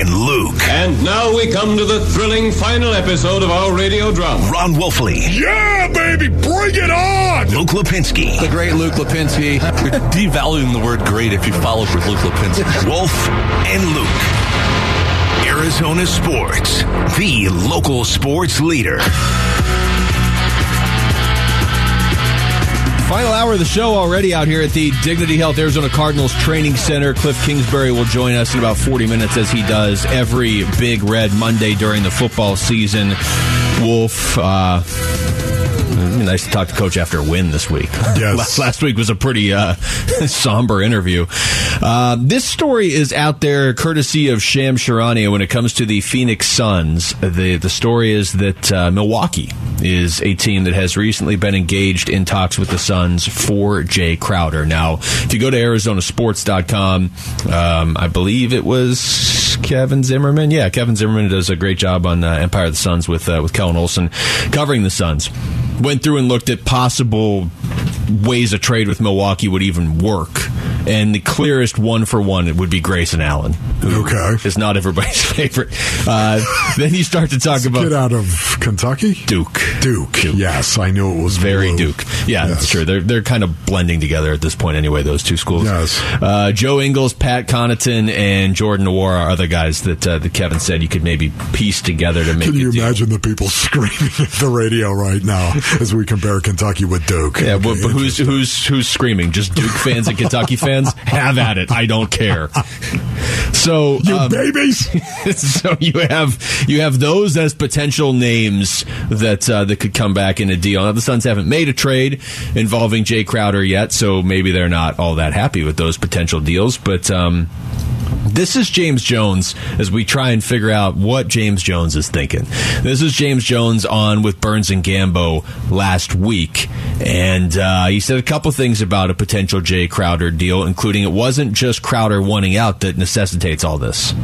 and Luke. And now we come to the thrilling final episode of our radio drama. Ron Wolfley. Yeah, baby, bring it on! Luke Lipinski. The great Luke Lipinski. You're devaluing the word great if you follow with Luke Lipinski. Wolf and Luke. Arizona Sports, the local sports leader. Final hour of the show already out here at the Dignity Health Arizona Cardinals Training Center. Cliff Kingsbury will join us in about 40 minutes as he does every Big Red Monday during the football season. Wolf, uh, nice to talk to Coach after a win this week. Yes. last, last week was a pretty uh, somber interview. Uh, this story is out there courtesy of Shams Charania when it comes to the Phoenix Suns. The the story is that uh, Milwaukee is a team that has recently been engaged in talks with the Suns for Jae Crowder. Now, if you go to ArizonaSports.com, um, I believe it was Kevin Zimmerman. Yeah, Kevin Zimmerman does a great job on uh, Empire of the Suns with uh, with Kellan Olson covering the Suns. Went through and looked at possible ways a trade with Milwaukee would even work. And the clearest one for one would be Grayson Allen. Okay. Is not everybody's favorite. Uh, then you start to talk about get out of Kentucky? Duke. Duke. Yes, I knew it was Very blue. Duke. Yeah, Yes. sure. They're they're kind of blending together at this point anyway. Those two schools. Yes. Uh, Joe Ingles, Pat Connaughton, and Jordan Nwora are other guys that uh, that Kevin said you could maybe piece together to make. Can you deal. imagine the people screaming at the radio right now as we compare Kentucky with Duke? Yeah, Okay, but, but who's who's who's screaming? Just Duke fans and Kentucky fans? Have at it. I don't care. So You um, babies! so you have you have those as potential names that uh, that could come back in a deal. Now the Suns haven't made a trade involving Jae Crowder yet, so maybe they're not all that happy with those potential deals. But um, this is James Jones as we try and figure out what James Jones is thinking. This is James Jones on with Burns and Gambo last week, and uh, he said a couple things about a potential Jae Crowder deal, including it wasn't just Crowder wanting out that necessitates all this.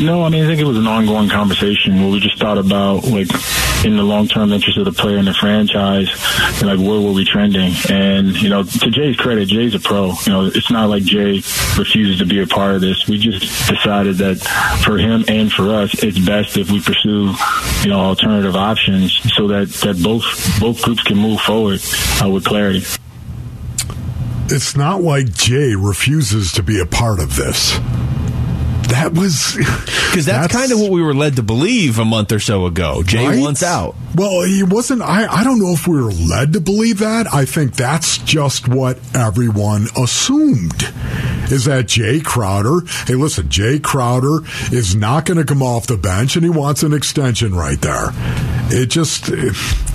No, I mean I think it was an ongoing conversation where we just thought about like in the long term interest of the player and the franchise, like where were we trending? And you know, to Jae's credit, Jae's a pro. You know, it's not like Jae refuses to be a part of this. We just decided that for him and for us, it's best if we pursue you know alternative options so that that both both groups can move forward uh, with clarity. It's not like Jae refuses to be a part of this. That was Because that's, kind of what we were led to believe a month or so ago. Jae Right? wants out. Well, he wasn't. I, I don't know if we were led to believe that. I think that's just what everyone assumed is that Jae Crowder, hey, listen, Jae Crowder is not going to come off the bench and he wants an extension right there. It just,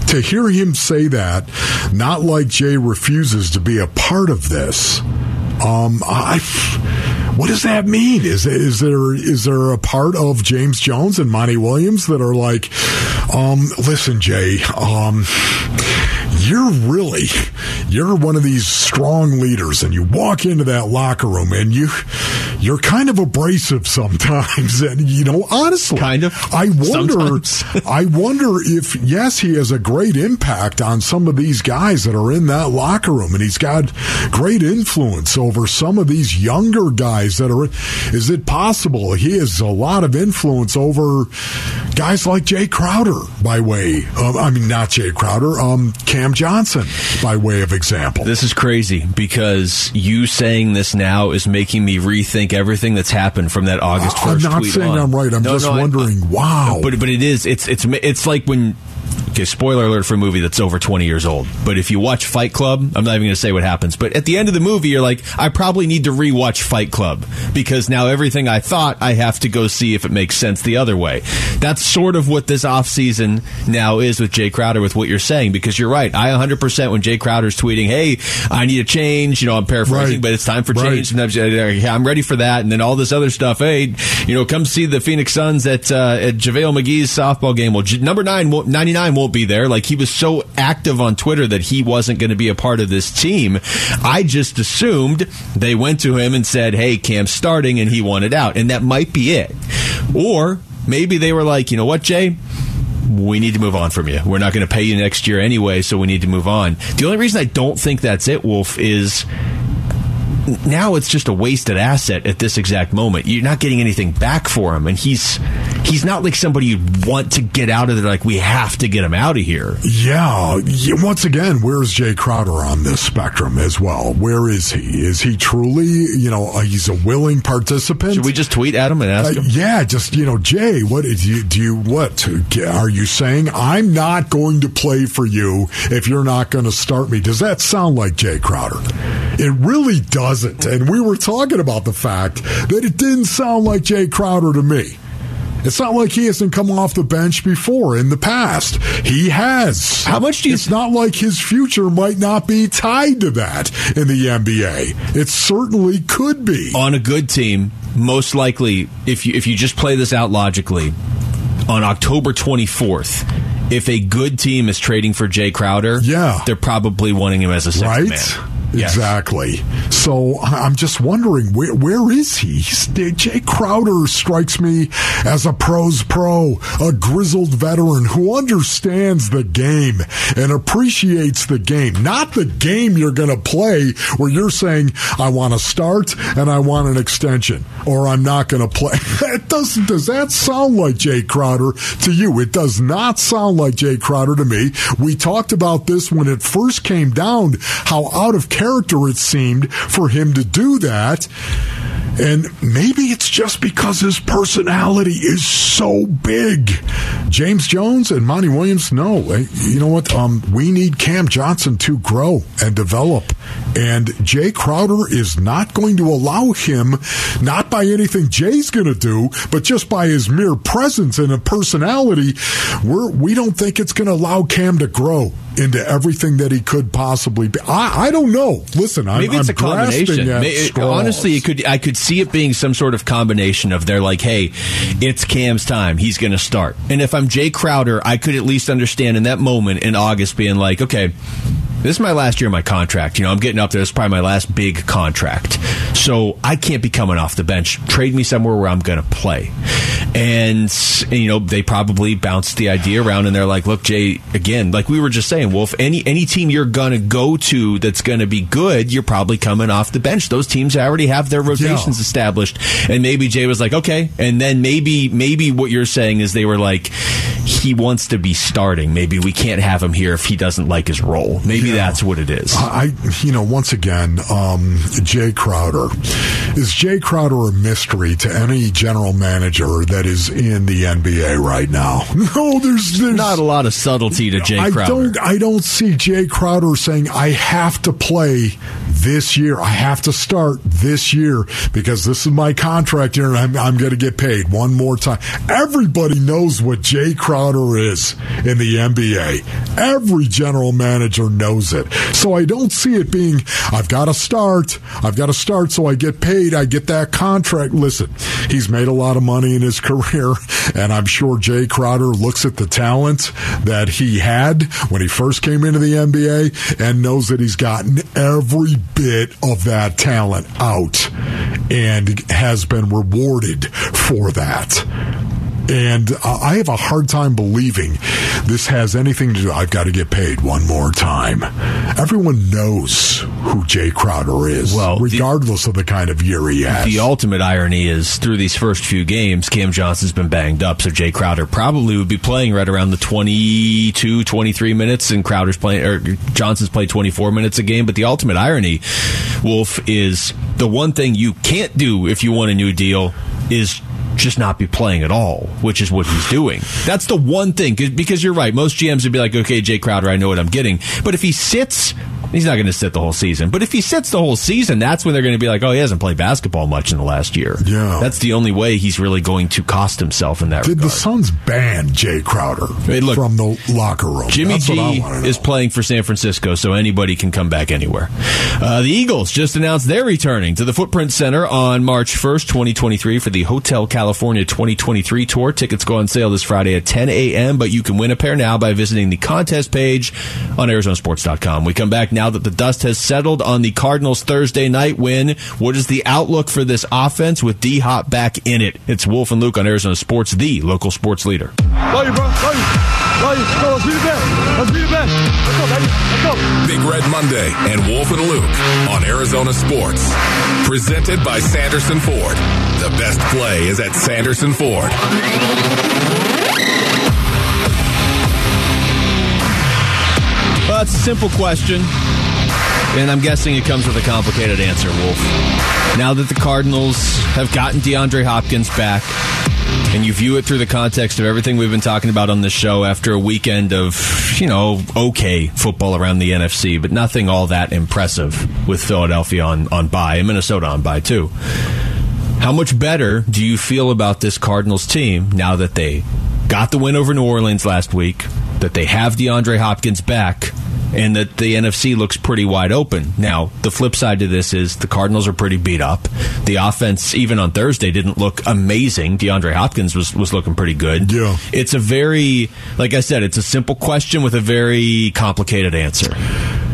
to hear him say that, not like Jae refuses to be a part of this. Um, I, what does that mean? Is is there is there a part of James Jones and Monty Williams that are like, um, listen, Jae, um, you're really you're one of these strong leaders, and you walk into that locker room and you you're kind of abrasive sometimes, and you know, honestly, Kind of. I wonder, I wonder if yes, he has a great impact on some of these guys that are in that locker room, and he's got great influence over some of these younger guys that are. Is it possible he has a lot of influence over guys like Jae Crowder by way? Of, I mean, not Jae Crowder, um, Cam Johnson by way of example. This is crazy because you saying this now is making me rethink everything that's happened from that August first. I'm not saying on. I'm right. I'm No, just no, I- wondering. wow. But but it is it's it's it's like when okay spoiler alert for a movie that's over 20 years old. But if you watch Fight Club I'm not even going to say what happens but at the end of the movie you're like I probably need to rewatch Fight Club because now everything I thought I have to go see if it makes sense the other way. That's sort of what this off season now is with Jae Crowder with what you're saying because you're right. I 100% when Jae Crowder's tweeting hey I need a change you know I'm paraphrasing Right. but it's time for Right. change sometimes uh, yeah, I'm ready for that. And then all this other stuff hey you know come see the Phoenix Suns at uh, at JaVale McGee's softball game. Well J- number 9 99 won't be there. Like he was so active on Twitter that he wasn't going to be a part of this team. I just assumed they went to him and said hey Cam's starting and he wanted out. And that might be it. Or maybe they were like you know what Jae? We need to move on from you. We're not going to pay you next year anyway, so we need to move on. The only reason I don't think that's it, Wolf, is now it's just a wasted asset at this exact moment. You're not getting anything back for him, and he's he's not like somebody you'd want to get out of there. Like we have to get him out of here. Yeah. Once again, where's Jae Crowder on this spectrum as well? Where is he? Is he truly, you know, he's a willing participant? Should we just tweet at him and ask uh, him? Yeah, just you know, Jae, what do you, do you what are you saying? I'm not going to play for you if you're not going to start me. Does that sound like Jae Crowder? It really doesn't. And we were talking about the fact that it didn't sound like Jae Crowder to me. It's not like he hasn't come off the bench before in the past. He has. How much do you? It's not like his future might not be tied to that in the NBA. It certainly could be on a good team. Most likely, if you if you just play this out logically, on October twenty fourth, if a good team is trading for Jae Crowder, yeah, they're probably wanting him as a sixth right? man. Exactly. So I'm just wondering where where is he? Jae Crowder strikes me as a pros pro, a grizzled veteran who understands the game and appreciates the game, not the game you're going to play where you're saying I want to start and I want an extension or I'm not going to play. It doesn't does that sound like Jae Crowder to you? It does not sound like Jae Crowder to me. We talked about this when it first came down how out of character it seemed for him to do that. And maybe it's just because his personality is so big. James Jones and Monty Williams, no. You know what? Um, we need Cam Johnson to grow and develop. And Jae Crowder is not going to allow him, not by anything Jae's going to do, but just by his mere presence and a personality, we're, we don't think it's going to allow Cam to grow into everything that he could possibly be. I, I don't know. Listen, I'm, maybe it's I'm a combination. Maybe, honestly, it could I could see it being some sort of combination of they're like, hey, it's Cam's time. He's going to start. And if I'm Jae Crowder, I could at least understand in that moment in August being like, okay, this is my last year of my contract. You know, I'm getting up there. This is probably my last big contract. So I can't be coming off the bench. Trade me somewhere where I'm going to play. And, you know, they probably bounced the idea around and they're like, look, Jae, again, like we were just saying, Wolf, any, any team you're going to go to that's going to be good, you're probably coming off the bench. Those teams already have their rotations yeah. established. And maybe Jae was like, okay. And then maybe, maybe what you're saying is they were like, he wants to be starting. Maybe we can't have him here if he doesn't like his role. Maybe yeah. that's what it is. I, you know, once again, um, Jae Crowder. Is Jae Crowder a mystery to any general manager that is in the NBA right now? No, there's, there's not a lot of subtlety to Jae Crowder. I don't, I don't see Jae Crowder saying, I have to play this year. I have to start this year because this is my contract here and I'm, I'm going to get paid one more time. Everybody knows what Jae Crowder is in the NBA. Every general manager knows it. So I don't see it being, I've got to start. I've got to start so I get paid. I get that contract. Listen, he's made a lot of money in his career, and I'm sure Jae Crowder looks at the talent that he had when he first came into the NBA and knows that he's gotten every bit of that talent out and has been rewarded for that. And I have a hard time believing this has anything to do. I've got to get paid one more time. Everyone knows who Jae Crowder is, well, regardless the, of the kind of year he has. The ultimate irony is through these first few games, Cam Johnson's been banged up, so Jae Crowder probably would be playing right around the 22, 23 minutes, and Crowder's playing, or Johnson's played 24 minutes a game. But the ultimate irony, Wolf, is the one thing you can't do if you want a new deal is just not be playing at all, which is what he's doing. That's the one thing, because you're right. Most GMs would be like, okay, Jae Crowder, I know what I'm getting. But if he sits He's not going to sit the whole season. But if he sits the whole season, that's when they're going to be like, oh, he hasn't played basketball much in the last year. Yeah. That's the only way he's really going to cost himself in that Did regard. the Suns ban Jae Crowder hey, look, from the locker room? Jimmy that's G is playing for San Francisco, so anybody can come back anywhere. Uh, the Eagles just announced they're returning to the Footprint Center on March 1st, 2023 for the Hotel California 2023 tour. Tickets go on sale this Friday at 10 a.m., but you can win a pair now by visiting the contest page on ArizonaSports.com. We come back back now that the dust has settled on the Cardinals Thursday night win. What is the outlook for this offense with D Hop back in it? It's Wolf and Luke on Arizona Sports, the local sports leader. Love you, bro. Love you. Love you. Go, let's be the best. Let's be the best. Let's go, baby. Let's go. Big Red Monday and Wolf and Luke on Arizona Sports. Presented by Sanderson Ford. The best play is at Sanderson Ford. Well, that's a simple question. And I'm guessing it comes with a complicated answer, Wolf. Now that the Cardinals have gotten DeAndre Hopkins back, and you view it through the context of everything we've been talking about on this show after a weekend of, you know, okay football around the NFC, but nothing all that impressive with Philadelphia on, on bye and Minnesota on bye, too. How much better do you feel about this Cardinals team now that they got the win over New Orleans last week, that they have DeAndre Hopkins back, and that the NFC looks pretty wide open. Now, the flip side to this is the Cardinals are pretty beat up. The offense, even on Thursday, didn't look amazing. DeAndre Hopkins was, was looking pretty good. Yeah. It's a very, like I said, it's a simple question with a very complicated answer.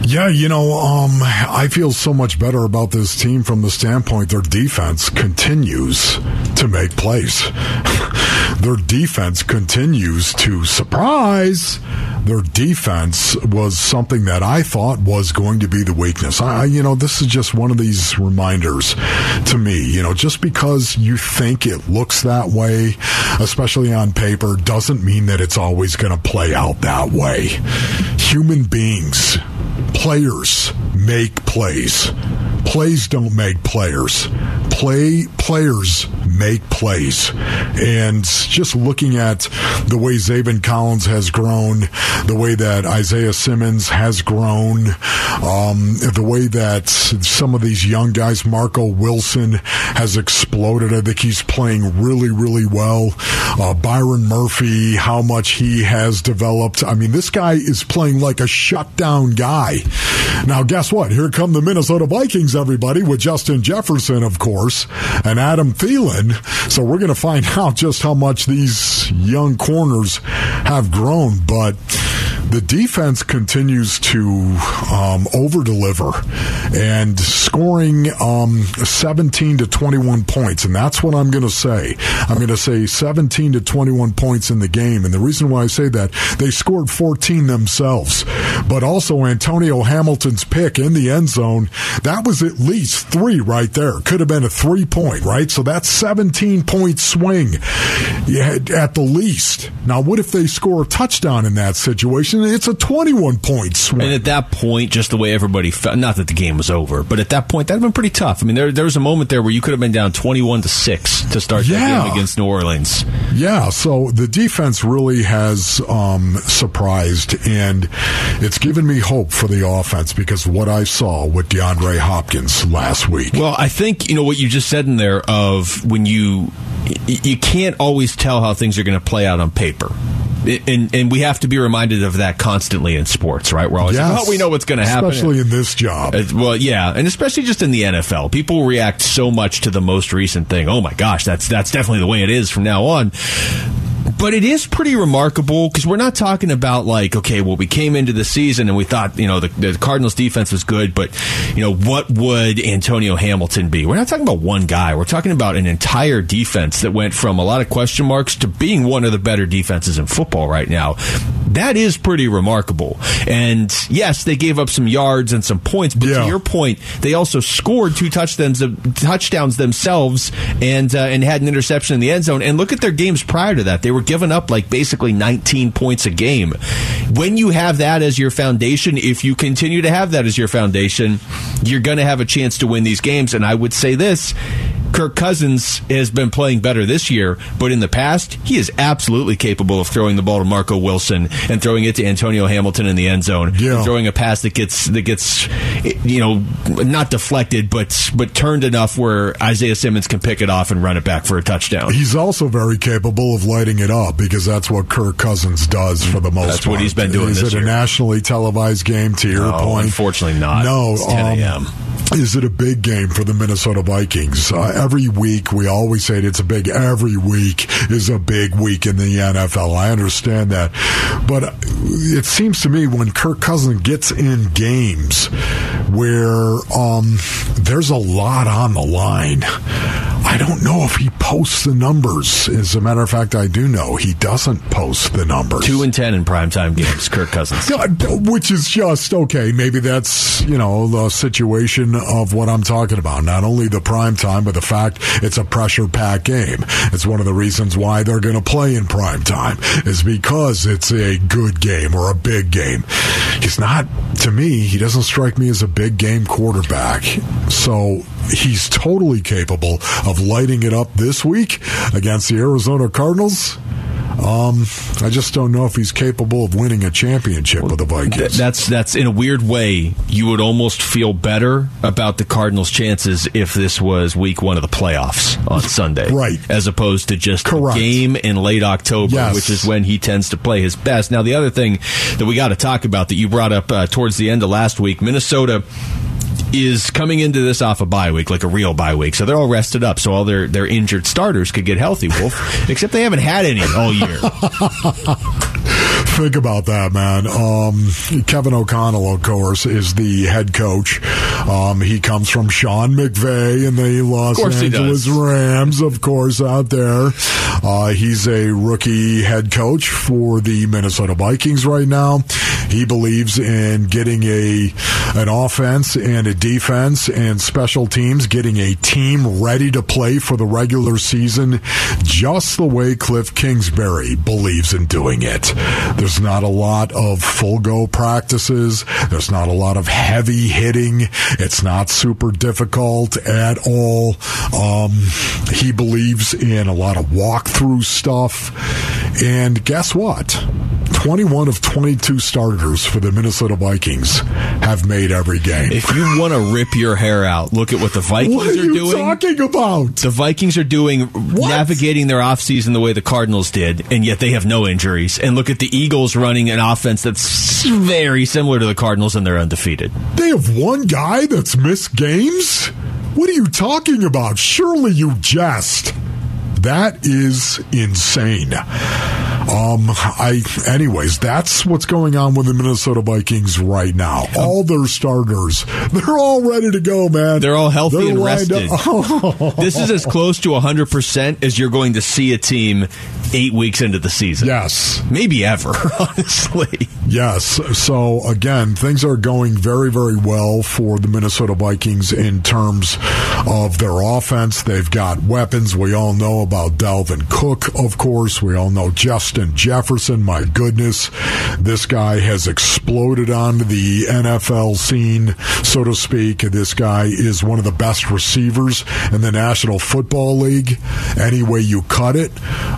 Yeah, you know, um, I feel so much better about this team from the standpoint their defense continues to make plays. their defense continues to surprise. Their defense was something that I thought was going to be the weakness. I, you know, this is just one of these reminders to me. You know, just because you think it looks that way, especially on paper, doesn't mean that it's always going to play out that way. Human beings players make plays. Plays don't make players. Play players make plays. And just looking at the way Zaven Collins has grown, the way that Isaiah Simmons has grown, um, the way that some of these young guys, Marco Wilson has exploded. I think he's playing really, really well. Uh, Byron Murphy, how much he has developed. I mean, this guy is playing like a shutdown guy. Now, guess what? Here come the Minnesota Vikings, everybody, with Justin Jefferson, of course, and Adam Thielen. So we're going to find out just how much these young corners have grown. But the defense continues to um, over deliver and scoring um, 17 to 21 points. And that's what I'm going to say. I'm going to say 17 to 21 points in the game. And the reason why I say that, they scored 14 themselves. But also Antonio Hamilton's pick in the end zone, that was at least three right there. Could have been a three point, right? So that's 17 point swing at the least. Now, what if they score a touchdown in that situation? It's a 21 point swing. And at that point, just the way everybody felt, not that the game was over, but at that point, that would have been pretty tough. I mean, there, there was a moment there where you could have been down 21 to 6 to start Yeah. game against New Orleans. Yeah, so the defense really has um, surprised, and it's given me hope for the offense because what I saw with DeAndre Hopkins last week. Well, I think you know what you just said in there of when you you can't always tell how things are going to play out on paper. And, and we have to be reminded of that constantly in sports, right? We're always like, oh, we know what's going to happen. Especially in this job. Well, yeah, and especially just in the NFL, people react so much to the most recent thing. Oh my gosh, that's that's definitely the way it is from now on. But it is pretty remarkable because we're not talking about like, okay, well, we came into the season and we thought, you know, the, the Cardinals defense was good, but, you know, what would Antonio Hamilton be? We're not talking about one guy. We're talking about an entire defense that went from a lot of question marks to being one of the better defenses in football right now. That is pretty remarkable. And yes, they gave up some yards and some points, but Yeah. to your point, they also scored two touchdowns touchdowns themselves and uh, and had an interception in the end zone. And look at their games prior to that; they were giving up like basically 19 points a game. When you have that as your foundation, if you continue to have that as your foundation, you're going to have a chance to win these games. And I would say this. Kirk Cousins has been playing better this year, but in the past, he is absolutely capable of throwing the ball to Marco Wilson and throwing it to Antonio Hamilton in the end zone. Yeah. Throwing a pass that gets that gets you know not deflected but but turned enough where Isaiah Simmons can pick it off and run it back for a touchdown. He's also very capable of lighting it up because that's what Kirk Cousins does for the most That's part. what he's been doing Is it year. a nationally televised game to your No, point? unfortunately not. No. It's 10 um, a.m.. Is it a big game for the Minnesota Vikings? Uh, every week. We always say it, it's a big, every week is a big week in the NFL. I understand that. But it seems to me when Kirk Cousins gets in games where um, there's a lot on the line, I don't know if he posts the numbers. As a matter of fact, I do know he doesn't post the numbers. Two and ten in primetime games, Kirk Cousins. Which is just okay. Maybe that's you know the situation of what I'm talking about. Not only the prime time, but the fact it's a pressure packed game. It's one of the reasons why they're going to play in prime time is because it's a good game or a big game. He's not to me. He doesn't strike me as a big game quarterback. So he's totally capable of lighting it up this week against the Arizona Cardinals. Um, I just don't know if he's capable of winning a championship with the Vikings. Th- that's that's in a weird way. You would almost feel better about the Cardinals' chances if this was Week One of the playoffs on Sunday, right? As opposed to just Correct. a game in late October, Yes. which is when he tends to play his best. Now, the other thing that we got to talk about that you brought up uh, towards the end of last week, Minnesota is coming into this off a bye week, like a real bye week. So they're all rested up, so all their, their injured starters could get healthy, Wolf. Except they haven't had any all year. Think about that, man. Um, Kevin O'Connell, of course, is the head coach. Um, he comes from Sean McVay and the Los Angeles. Rams, of course, out there. Uh, he's a rookie head coach for the Minnesota Vikings right now. He believes in getting a an offense and a defense and special teams, getting a team ready to play for the regular season, just the way Cliff Kingsbury believes in doing it. There's not a lot of full go practices. There's not a lot of heavy hitting. It's not super difficult at all. Um, he believes in a lot of walkthrough stuff. And guess what? 21 of 22 starters for the Minnesota Vikings have made every game. If you want to rip your hair out, look at what the Vikings what are you doing. talking about? The Vikings are doing navigating their offseason the way the Cardinals did, and yet they have no injuries. And look at the Eagles running an offense that's very similar to the Cardinals, and they're undefeated. They have one guy that's missed games? What are you talking about? Surely you jest. That is insane. Um, I, anyways, that's what's going on with the Minnesota Vikings right now. All their starters, they're all ready to go, man. They're all healthy They're and rested. this is as close to 100% as you're going to see a team eight weeks into the season. Yes. Maybe ever, honestly. Yes. So again, things are going very, very well for the Minnesota Vikings in terms of their offense. They've got weapons. We all know about Dalvin Cook, of course. We all know Justin Jefferson. My goodness, this guy has exploded onto the NFL scene, so to speak. This guy is one of the best receivers in the National Football League. Any way you cut it.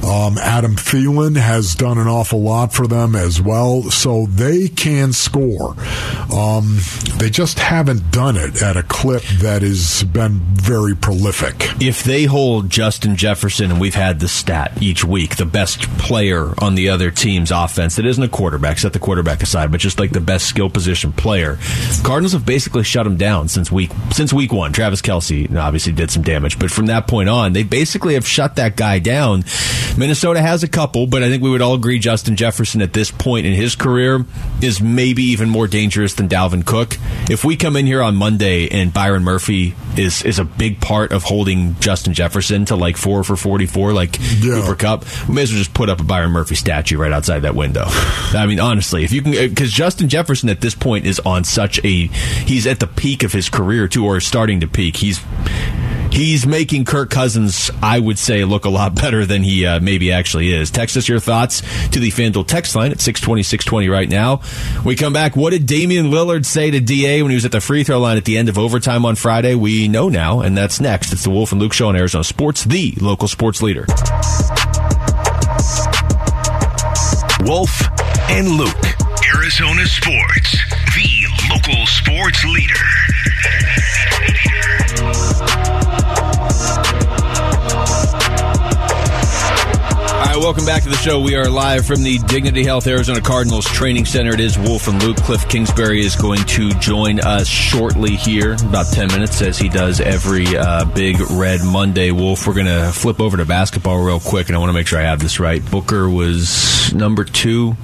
Um, Adam Thielen has done an awful lot for them as well, so they can score. Um, they just haven't done it at a clip that has been very prolific. If they hold Justin Jefferson, and we've had the stat each week, the best player on the other team's offense that isn't a quarterback, set the quarterback aside, but just like the best skill position player, Cardinals have basically shut him down since week since week one. Travis Kelce obviously did some damage, but from that point on, they basically have shut that guy down. Minnesota has a couple, but I think we would all agree Justin Jefferson at this point in his career is maybe even more dangerous than Dalvin Cook. If we come in here on Monday and Byron Murphy is is a big part of holding Justin Jefferson to like four for forty four, like Yeah. Cooper Kupp, we may as well just put up a Byron Murphy statue right outside that window. I mean, honestly, if you can, uh, because Justin Jefferson at this point is on such a he's at the peak of his career too, or starting to peak. He's He's making Kirk Cousins, I would say, look a lot better than he uh, maybe actually is. Text us your thoughts to the FanDuel text line at 620, 620 right now. We come back. What did Damian Lillard say to DA when he was at the free throw line at the end of overtime on Friday? We know now, and that's next. It's the Wolf and Luke Show on Arizona Sports, the local sports leader. Wolf and Luke. Arizona Sports, the local sports leader. All right, welcome back to the show. We are live from the Dignity Health Arizona Cardinals Training Center. It is Wolf and Luke. Cliff Kingsbury is going to join us shortly here, about 10 minutes, as he does every uh, Big Red Monday. Wolf, we're going to flip over to basketball real quick, and I want to make sure I have this right. Booker was number two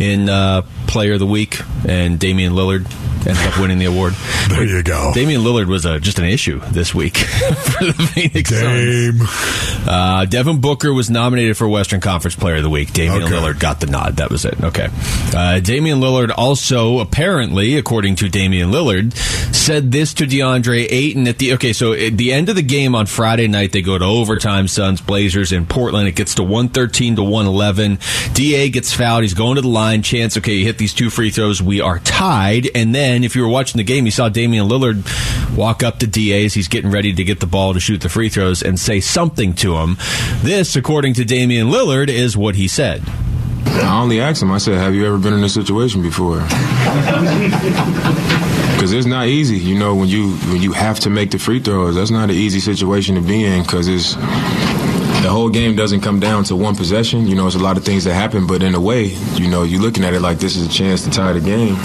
in uh, Player of the Week, and Damian Lillard ended up winning the award. There you go. Damian Lillard was uh, just an issue this week for the Phoenix Dame. Suns. Uh, Devin Booker was nominated for Western Conference Player of the Week. Damian Okay. Lillard got the nod. That was it. Okay. Uh, Damian Lillard also, apparently, according to Damian Lillard, said this to DeAndre Ayton at the okay. So at the end of the game on Friday night, they go to overtime. Suns Blazers in Portland. It gets to one thirteen to one eleven. DA gets fouled. He's going to the line. Chance. Okay, you hit these two free throws. We are tied. And then, if you were watching the game, you saw Damian Lillard walk up to DA as he's getting ready to get the ball to shoot the free throws and say something to him. This, according to Damian Lillard, is what he said. I only asked him. I said, "Have you ever been in this situation before?" Because it's not easy, you know, when you when you have to make the free throws. That's not an easy situation to be in because it's the whole game doesn't come down to one possession. You know, it's a lot of things that happen, but in a way, you know, you're looking at it like this is a chance to tie the game.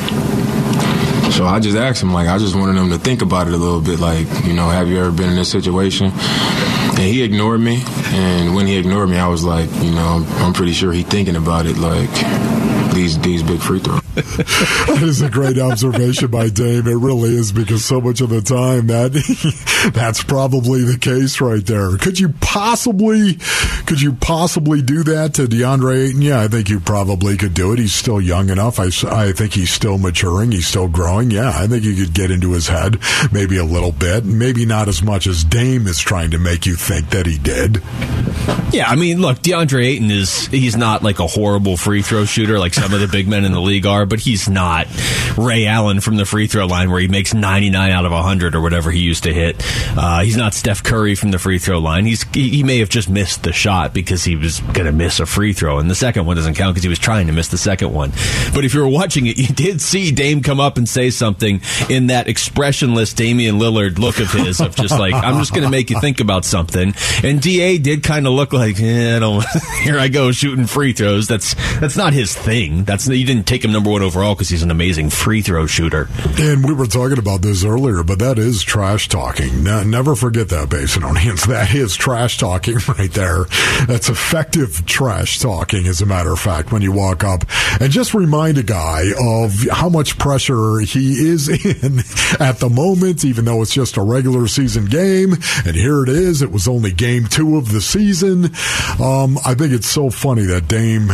So I just asked him, like, I just wanted him to think about it a little bit, like, you know, have you ever been in this situation? And he ignored me, and when he ignored me, I was like, you know, I'm, pretty sure he thinking about it, like these these big free throws. That is a great observation by Dame. It really is because so much of the time that that's probably the case right there. Could you possibly could you possibly do that to DeAndre Ayton? Yeah, I think you probably could do it. He's still young enough. I, I think he's still maturing. He's still growing. Yeah, I think you could get into his head maybe a little bit. Maybe not as much as Dame is trying to make you think that he did. Yeah, I mean, look, DeAndre Ayton is he's not like a horrible free throw shooter like some of the big men in the league are, but he's not Ray Allen from the free throw line where he makes 99 out of 100 or whatever he used to hit. Uh, he's not Steph Curry from the free throw line. He's he, may have just missed the shot because he was going to miss a free throw, and the second one doesn't count because he was trying to miss the second one. But if you were watching it, you did see Dame come up and say something in that expressionless Damian Lillard look of his of just like I'm just going to make you think about something. And DA did kind of look like eh, I don't. Here I go shooting free throws. That's that's not his thing. That's you didn't take him number one overall because he's an amazing free throw shooter. And we were talking about this earlier, but that is trash talking. Ne- never forget that, Basinonians. That is trash talking right there. That's effective trash talking, as a matter of fact, when you walk up and just remind a guy of how much pressure he is in at the moment, even though it's just a regular season game. And here it is. It was only game two of the season. Um, I think it's so funny that Dame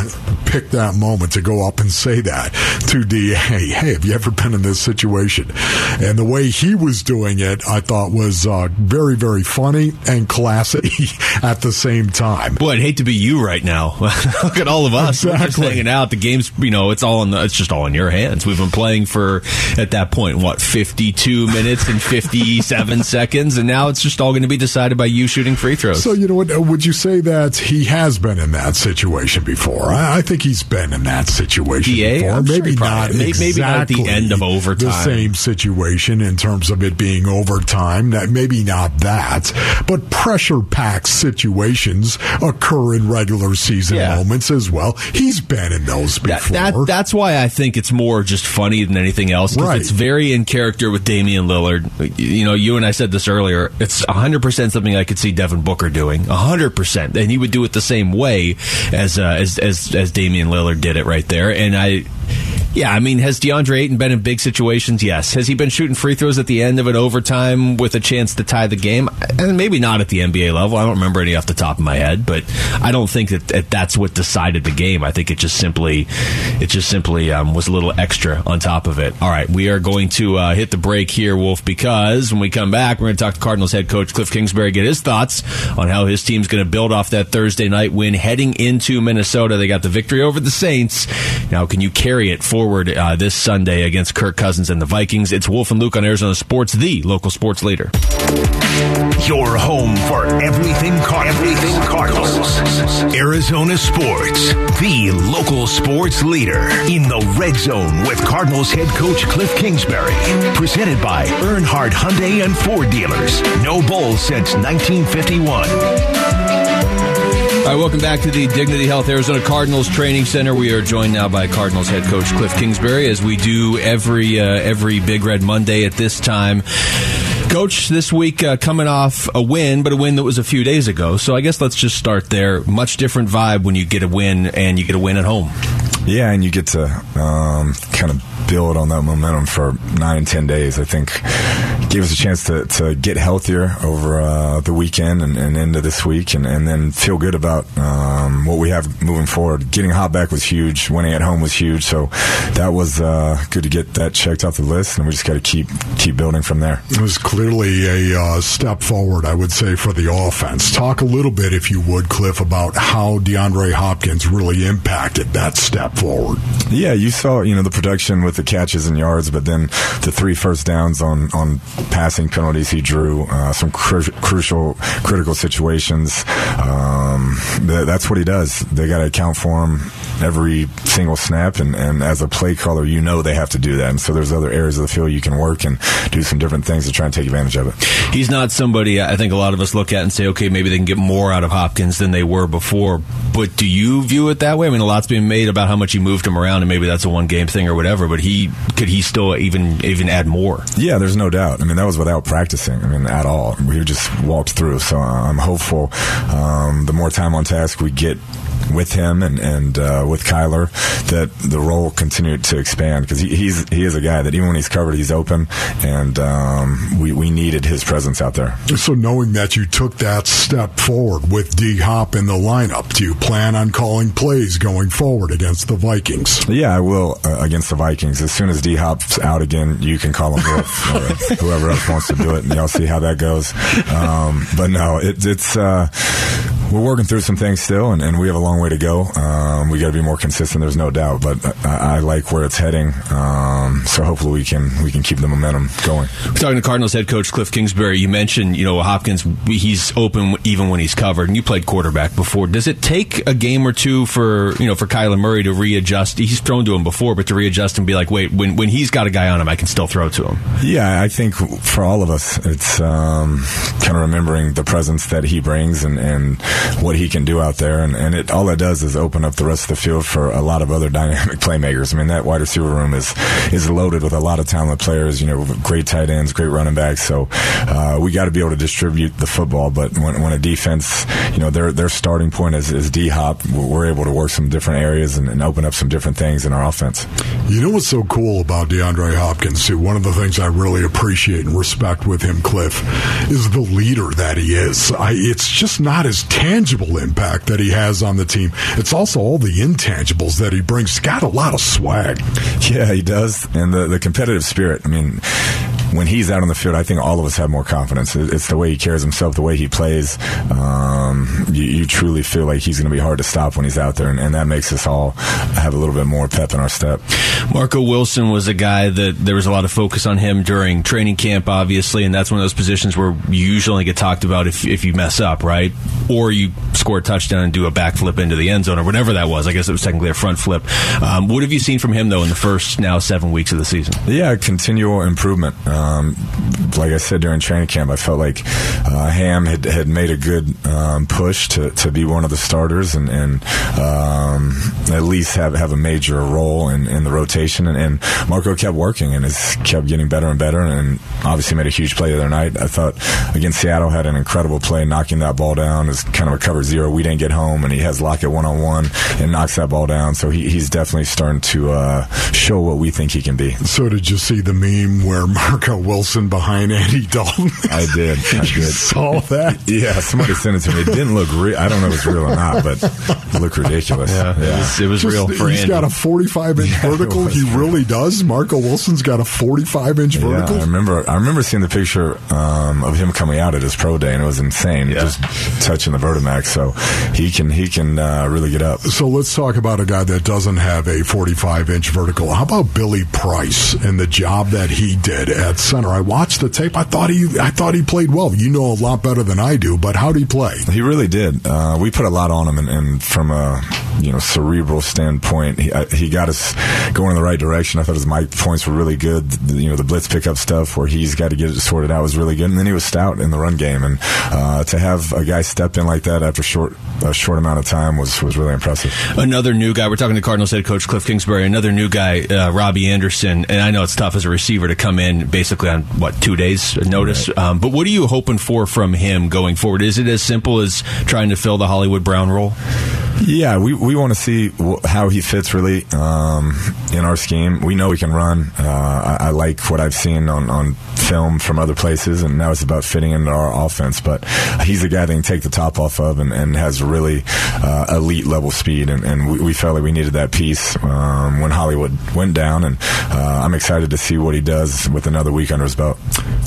picked that moment to go up and say that to DA. Hey, have you ever been in this situation? And the way he was doing it, I thought was uh, very, very funny and classy at the same time. Boy, I'd hate to be you right now. Look at all of us. We're just hanging out. The game's, you know, it's all in the, it's just all in your hands. We've been playing for, at that point, what, 52 minutes and 57 seconds, and now it's just all going to be decided by you shooting free throws. So, you know what? Would you say that he has been in that situation before? I, I think he's been in that situation DA? before. I'm maybe probably- not may- maybe not at the exactly end of overtime. The same situation in terms of it being overtime. That maybe not that, but pressure packed situations occur in regular season Yeah. moments as well. He's been in those before. that that's why I think it's more just funny than anything else. Right. It's very in character with Damian Lillard. You know, you and I said this earlier. It's 100% something I could see Devin Booker doing. 100%. And he would do it the same way as, uh, as, as, as Damian Lillard did it right there. And I, yeah, I mean, has DeAndre Ayton been in big situations? Yes. Has he been shooting free throws at the end of an overtime with a chance to tie the game? And maybe not at the NBA level. I don't remember any off the top of my head, but I don't think that, that that's what decided the game. I think it just simply, it just simply um, was a little extra on top of it. All right, we are going to uh, hit the break here, Wolf, because when we come back, we're going to talk to Cardinals head coach Cliff Kingsbury, get his thoughts on how his team's going to build off that Thursday night win heading into Minnesota. They got the victory over the Saints. Now, can you carry it forward uh, this Sunday against Kirk Cousins and the Vikings? It's Wolf and Luke on Arizona Sports, the local sports leader. Your home for everything Cardinals. Everything Cardinals. Arizona Sports, the local sports leader in the red zone with Cardinals head coach Cliff Kingsbury. Presented by Earnhardt Hyundai and Ford dealers. No Bulls since 1951. All right, welcome back to the Dignity Health Arizona Cardinals Training Center. We are joined now by Cardinals head coach Cliff Kingsbury, as we do every uh, every Big Red Monday at this time. Coach, this week uh, coming off a win, but a win that was a few days ago. So I guess let's just start there. Much different vibe when you get a win and you get a win at home. Yeah, and you get to um, kind of build on that momentum for nine, ten days. I think gave us a chance to, to get healthier over uh, the weekend and, and, into this week, and, and then feel good about um, what we have moving forward. Getting Hop back was huge. Winning at home was huge. So that was uh, good to get that checked off the list, and we just got to keep keep building from there. It was clearly a uh, step forward, I would say, for the offense. Talk a little bit, if you would, Cliff, about how DeAndre Hopkins really impacted that step forward. Yeah, you saw you know the production with the catches and yards, but then the three first downs on on passing penalties he drew, uh, some cru- crucial critical situations. Um, th- that's what he does. They got to account for him every single snap, and, and as a play caller, you know they have to do that. And so there's other areas of the field you can work and do some different things to try and take advantage of it. He's not somebody I think a lot of us look at and say, okay, maybe they can get more out of Hopkins than they were before. But do you view it that way? I mean, a lot's being made about how much he moved him around, and maybe that's a one game thing or whatever. But he could he still even even add more? Yeah, there's no doubt. I mean, that was without practicing. I mean, at all. We just walked through. So I'm hopeful. Um, the more time on task we get with him and and uh, with Kyler that the role continued to expand because he, he's he is a guy that even when he's covered he's open and um, we we needed his presence out there. So knowing that you took that step forward with D Hop in the lineup, do you plan on calling plays going forward against the Vikings? Yeah, I will uh, against the Vikings. As soon as D Hop's out again, you can call him Wolf or whoever else wants to do it, and y'all see how that goes. Um, but no, it, it's. Uh, we're working through some things still, and, and we have a long way to go. Um, we got to be more consistent. There's no doubt, but I, I like where it's heading. Um, so hopefully we can we can keep the momentum going. We're talking to Cardinals head coach Cliff Kingsbury. You mentioned you know Hopkins. He's open even when he's covered, and you played quarterback before. Does it take a game or two for you know for Kyler Murray to readjust? He's thrown to him before, but to readjust and be like, wait, when when he's got a guy on him, I can still throw to him. Yeah, I think for all of us, it's um, kind of remembering the presence that he brings and and what he can do out there, and, and it all it does is open up the rest of the field for a lot of other dynamic playmakers. I mean, that wide receiver room is is loaded with a lot of talented players. You know, great tight ends, great running backs. So uh, we got to be able to distribute the football. But when, when a defense, you know, their their starting point is, is D Hop, we're able to work some different areas and, and open up some different things in our offense. You know what's so cool about DeAndre Hopkins too? One of the things I really appreciate and respect with him, Cliff, is the leader that he is. I, it's just not his tangible impact that he has on the team. It's also all the intangibles that he brings. He's got a lot of swag. Yeah, he does, and the the competitive spirit. I mean when he's out on the field, I think all of us have more confidence. It's the way he carries himself, the way he plays. Um, you, you, truly feel like he's going to be hard to stop when he's out there, and, and, that makes us all have a little bit more pep in our step. Marco Wilson was a guy that there was a lot of focus on him during training camp, obviously, and that's one of those positions where you usually get talked about if, if you mess up, right? Or you score a touchdown and do a backflip into the end zone or whatever that was. I guess it was technically a front flip. Um, what have you seen from him, though, in the first now seven weeks of the season? Yeah, continual improvement. Um, like I said during training camp, I felt like uh, Ham had, had made a good um, push to, to be one of the starters and, and um, at least have, have a major role in, in the rotation. And, and, Marco kept working and has kept getting better and better. And obviously made a huge play the other night. I thought against Seattle had an incredible play, knocking that ball down. Is kind of a cover zero. We didn't get home, and he has Lockett one on one and knocks that ball down. So he, he's definitely starting to uh, show what we think he can be. So did you see the meme where Marco Wilson behind Andy Dalton? I did. I you did. Saw that? Yeah, somebody sent it to me. It didn't look real. I don't know if it's real or not, but it looked ridiculous. Yeah, yeah. it was, it was Just, real. For he's Andy. got a 45 inch Yeah, vertical. He real. really does. Marco Wilson's got a 45 inch Yeah, vertical. I remember. I remember seeing the picture um, of him coming out at his pro day, and it was insane. Yeah. Just touching the Vertimax, so he can he can uh, really get up. So let's talk about a guy that doesn't have a 45 inch vertical. How about Billy Price and the job that he did at center? I watched the tape. I thought he, I thought he played well. You know a lot better than I do, but how did he play? He really did. Uh, we put a lot on him, and, and from a you know cerebral standpoint, he, I, he got us going in the right direction. I thought his mic points were really good. The, you know, the blitz pickup stuff where he's got to get it sorted out was really good, and then he was stout in the run game. And uh, to have a guy step in like that after short a short amount of time was was really impressive. Another new guy. We're talking to Cardinals head coach Cliff Kingsbury. Another new guy, uh, Robbie Anderson. And I know it's tough as a receiver to come in basically on what two days notice. Right. Um, but what are you hoping for from him going forward? Is it as simple as trying to fill the Hollywood Brown role? Yeah, we, we want to see how he fits really um, in our scheme. We know he can run. Uh, I, I, like what I've seen on, on film from other places, and now it's about fitting into our offense. But he's a guy that can take the top off of and, and has really uh, elite level speed, and, and we, we, felt like we needed that piece um, when Hollywood went down. And uh, I'm excited to see what he does with another week under his belt.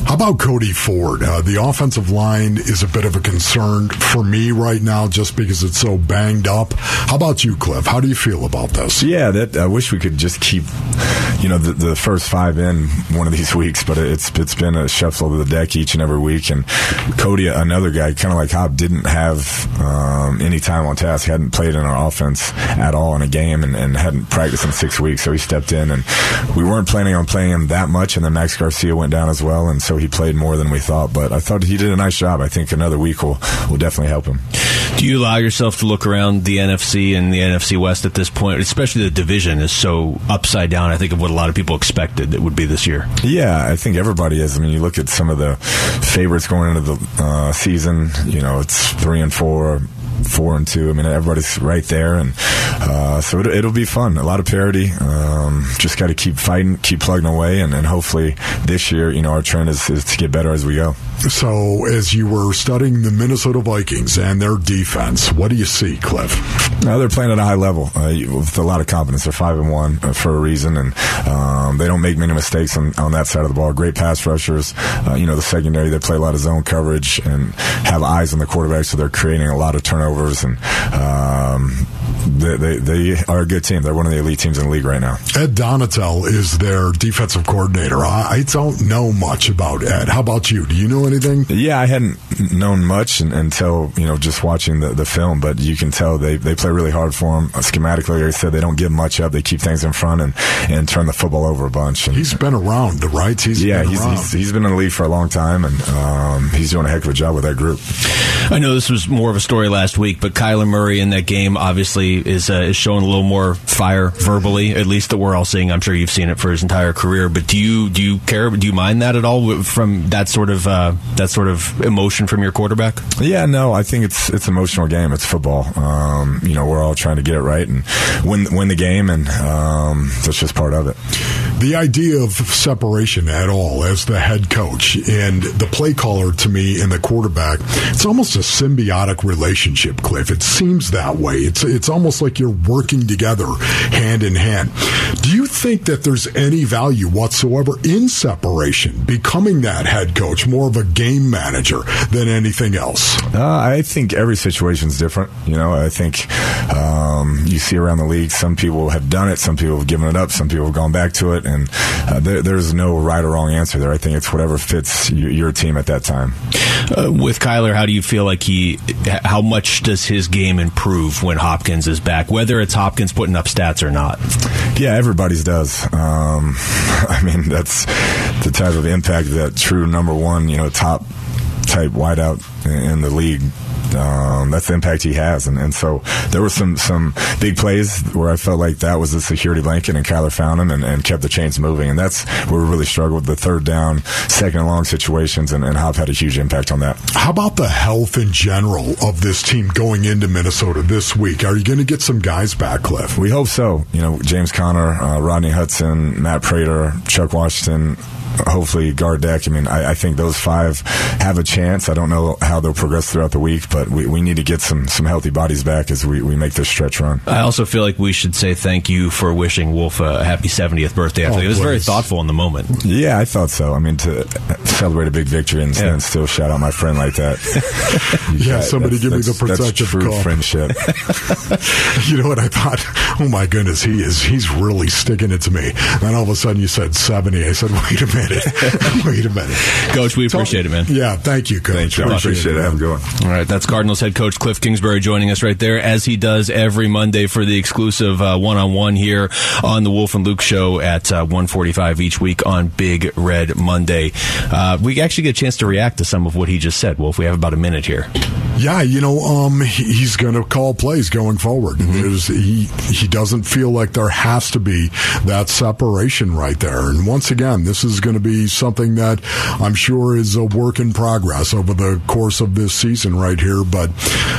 How about Cody Ford? Uh, the offensive line is a bit of a concern for me right now, just because it's so banged up. How about you, Cliff? How do you feel about this? Yeah, that I wish we could just keep, you know, the, the first five in one of these weeks, but it's it's been a shuffle of the deck each and every week. And Cody, another guy, kind of like Hop, didn't have um, any time on task, He hadn't played in our offense at all in a game, and, and hadn't practiced in six weeks. So he stepped in, and we weren't planning on playing him that much. And then Max Garcia went down as well, and so he played more than we thought. But I thought he did a nice job. I think another week will will definitely help him. Do you allow yourself to look around the NFC and the NFC West at this point? Especially the division is so upside down. I think of what a lot of people expected it would be this year. Yeah, I think everybody is. I mean, you look at some of the favorites going into the uh, season. You know, it's three and four four and two. I mean, everybody's right there, and uh, so it, will be fun. A lot of parity. Um, just got to keep fighting, keep plugging away, and, and hopefully this year, you know, our trend is, is to get better as we go. So, as you were studying the Minnesota Vikings and their defense, what do you see, Cliff? No, they're playing at a high level uh, with a lot of confidence. They're five and one uh, for a reason, and um, they don't make many mistakes on, on, that side of the ball. Great pass rushers. Uh, you know, the secondary they play a lot of zone coverage and have eyes on the quarterback, so they're creating a lot of turnovers and. Um, they, they, they, are a good team. They're one of the elite teams in the league right now. Ed Donatell is their defensive coordinator. I, I don't know much about Ed. How about you? Do you know anything? Yeah, I hadn't known much until you know just watching the, the film, but you can tell they, they play really hard for him. Uh, schematically, like I said, they don't give much up. They keep things in front and, and turn the football over a bunch. And, he's been around, right? He's yeah, been he's, he's, he's been in the league for a long time, and um, he's doing a heck of a job with that group. I know this was more of a story last week, but Kyler Murray in that game obviously is uh, is showing a little more fire verbally, at least that we're all seeing. I'm sure you've seen it for his entire career, but do you do you care? Do you mind that at all from that sort of uh, that sort of emotion from your quarterback? Yeah, no, I think it's it's emotional game. It's football. Um, you know, we're all trying to get it right and win win the game, and um, that's just part of it. The idea of separation at all as the head coach and the play caller to me and the quarterback, it's almost a symbiotic relationship, Cliff. It seems that way. It's it's almost like you're working together hand in hand. Do you think that there's any value whatsoever in separation, becoming that head coach, more of a game manager than anything else? Uh, I think every situation is different. You know, I think um, you see around the league, some people have done it, some people have given it up, some people have gone back to it, and uh, there, there's no right or wrong answer there. I think it's whatever fits your, your team at that time. Uh, with Kyler, how do you feel like he? How much does his game improve when Hopkins is back? Whether it's Hopkins putting up stats or not? Yeah, everybody's does. Um, I mean, that's the type of impact that true number one, you know, top type wideout in the league um, that's the impact he has. And, and so there were some some big plays where I felt like that was the security blanket, and Kyler found him and, and kept the chains moving. And that's where we really struggled the third down, second and long situations, and, and Hop had a huge impact on that. How about the health in general of this team going into Minnesota this week? Are you going to get some guys back, Cliff? We hope so. You know, James Conner, uh, Rodney Hudson, Matt Prater, Chuck Washington, hopefully Gardeck. I mean, I, I, think those five have a chance. I don't know how they'll progress throughout the week, but we, we need to get some some healthy bodies back as we, we make this stretch run. I also feel like we should say thank you for wishing Wolf a happy 70th birthday. I oh, it was very thoughtful in the moment. Yeah, I thought so. I mean, to celebrate a big victory and, yeah. and still shout out my friend like that. yeah, got, somebody give me the protective true call. friendship. you know what I thought? Oh my goodness, he is he's really sticking it to me. Then all of a sudden you said 70. I said, wait a minute minute. Wait a minute. Coach, we appreciate it, man. Yeah, thank you, Coach. Thank you. I appreciate it. Have a good one. All right, that's Cardinals head coach Cliff Kingsbury joining us right there, as he does every Monday for the exclusive uh, one-on-one here on the Wolf and Luke Show at uh, 145 each week on Big Red Monday. Uh, we actually get a chance to react to some of what he just said. Wolf, we have about a minute here. Yeah, you know, um, he's going to call plays going forward. There's, he he doesn't feel like there has to be that separation right there. And once again, this is going to be something that I'm sure is a work in progress over the course of this season right here. But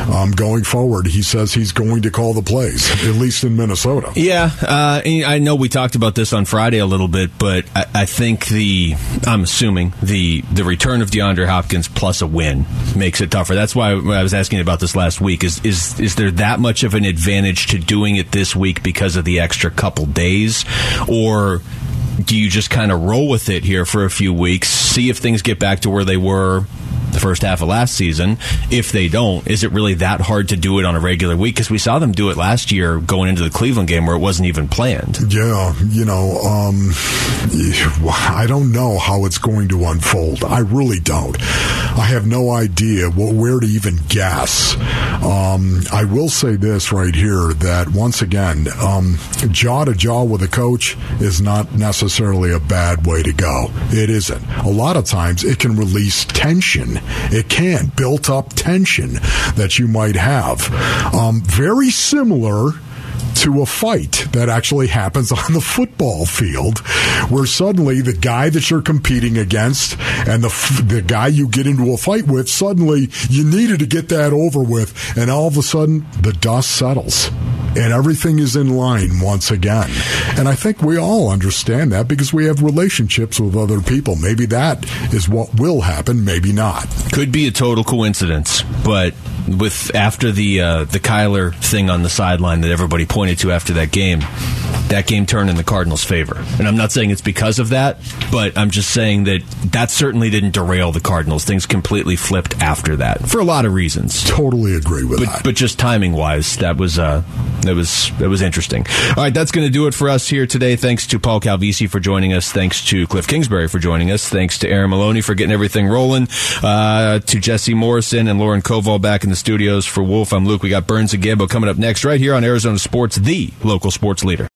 um, going forward, he says he's going to call the plays, at least in Minnesota. Yeah, uh, I know we talked about this on Friday a little bit, but I, I think the I'm assuming the the return of DeAndre Hopkins plus a win makes it tougher. That's why I was asking about this last week. Is is is there that much of an advantage to doing it this week because of the extra couple days, or do you just kind of roll with it here for a few weeks, see if things get back to where they were the first half of last season? If they don't, is it really that hard to do it on a regular week? Because we saw them do it last year going into the Cleveland game where it wasn't even planned. Yeah, you know, um, I don't know how it's going to unfold. I really don't. I have no idea wh- where to even guess. Um, I will say this right here that once again, um, jaw to jaw with a coach is not necessarily a bad way to go. It isn't. A lot of times it can release tension. It can built up tension that you might have. Um, very similar to a fight that actually happens on the football field where suddenly the guy that you're competing against and the f- the guy you get into a fight with suddenly you needed to get that over with and all of a sudden the dust settles and everything is in line once again. And I think we all understand that because we have relationships with other people. Maybe that is what will happen maybe not. Could be a total coincidence, but with after the uh, the Kyler thing on the sideline that everybody pointed to after that game, that game turned in the Cardinals' favor. And I'm not saying it's because of that, but I'm just saying that that certainly didn't derail the Cardinals. Things completely flipped after that for a lot of reasons. totally agree with But, that but just timing wise, that was uh, that was that was interesting. All right, that's going to do it for us here today. Thanks to Paul Calvisi for joining us. Thanks to Cliff Kingsbury for joining us. Thanks to Aaron Maloney for getting everything rolling. Uh, to Jesse Morrison and Lauren Koval back in the studios for Wolf. I'm Luke. We got Burns and Gambo coming up next right here on Arizona Sports, the local sports leader.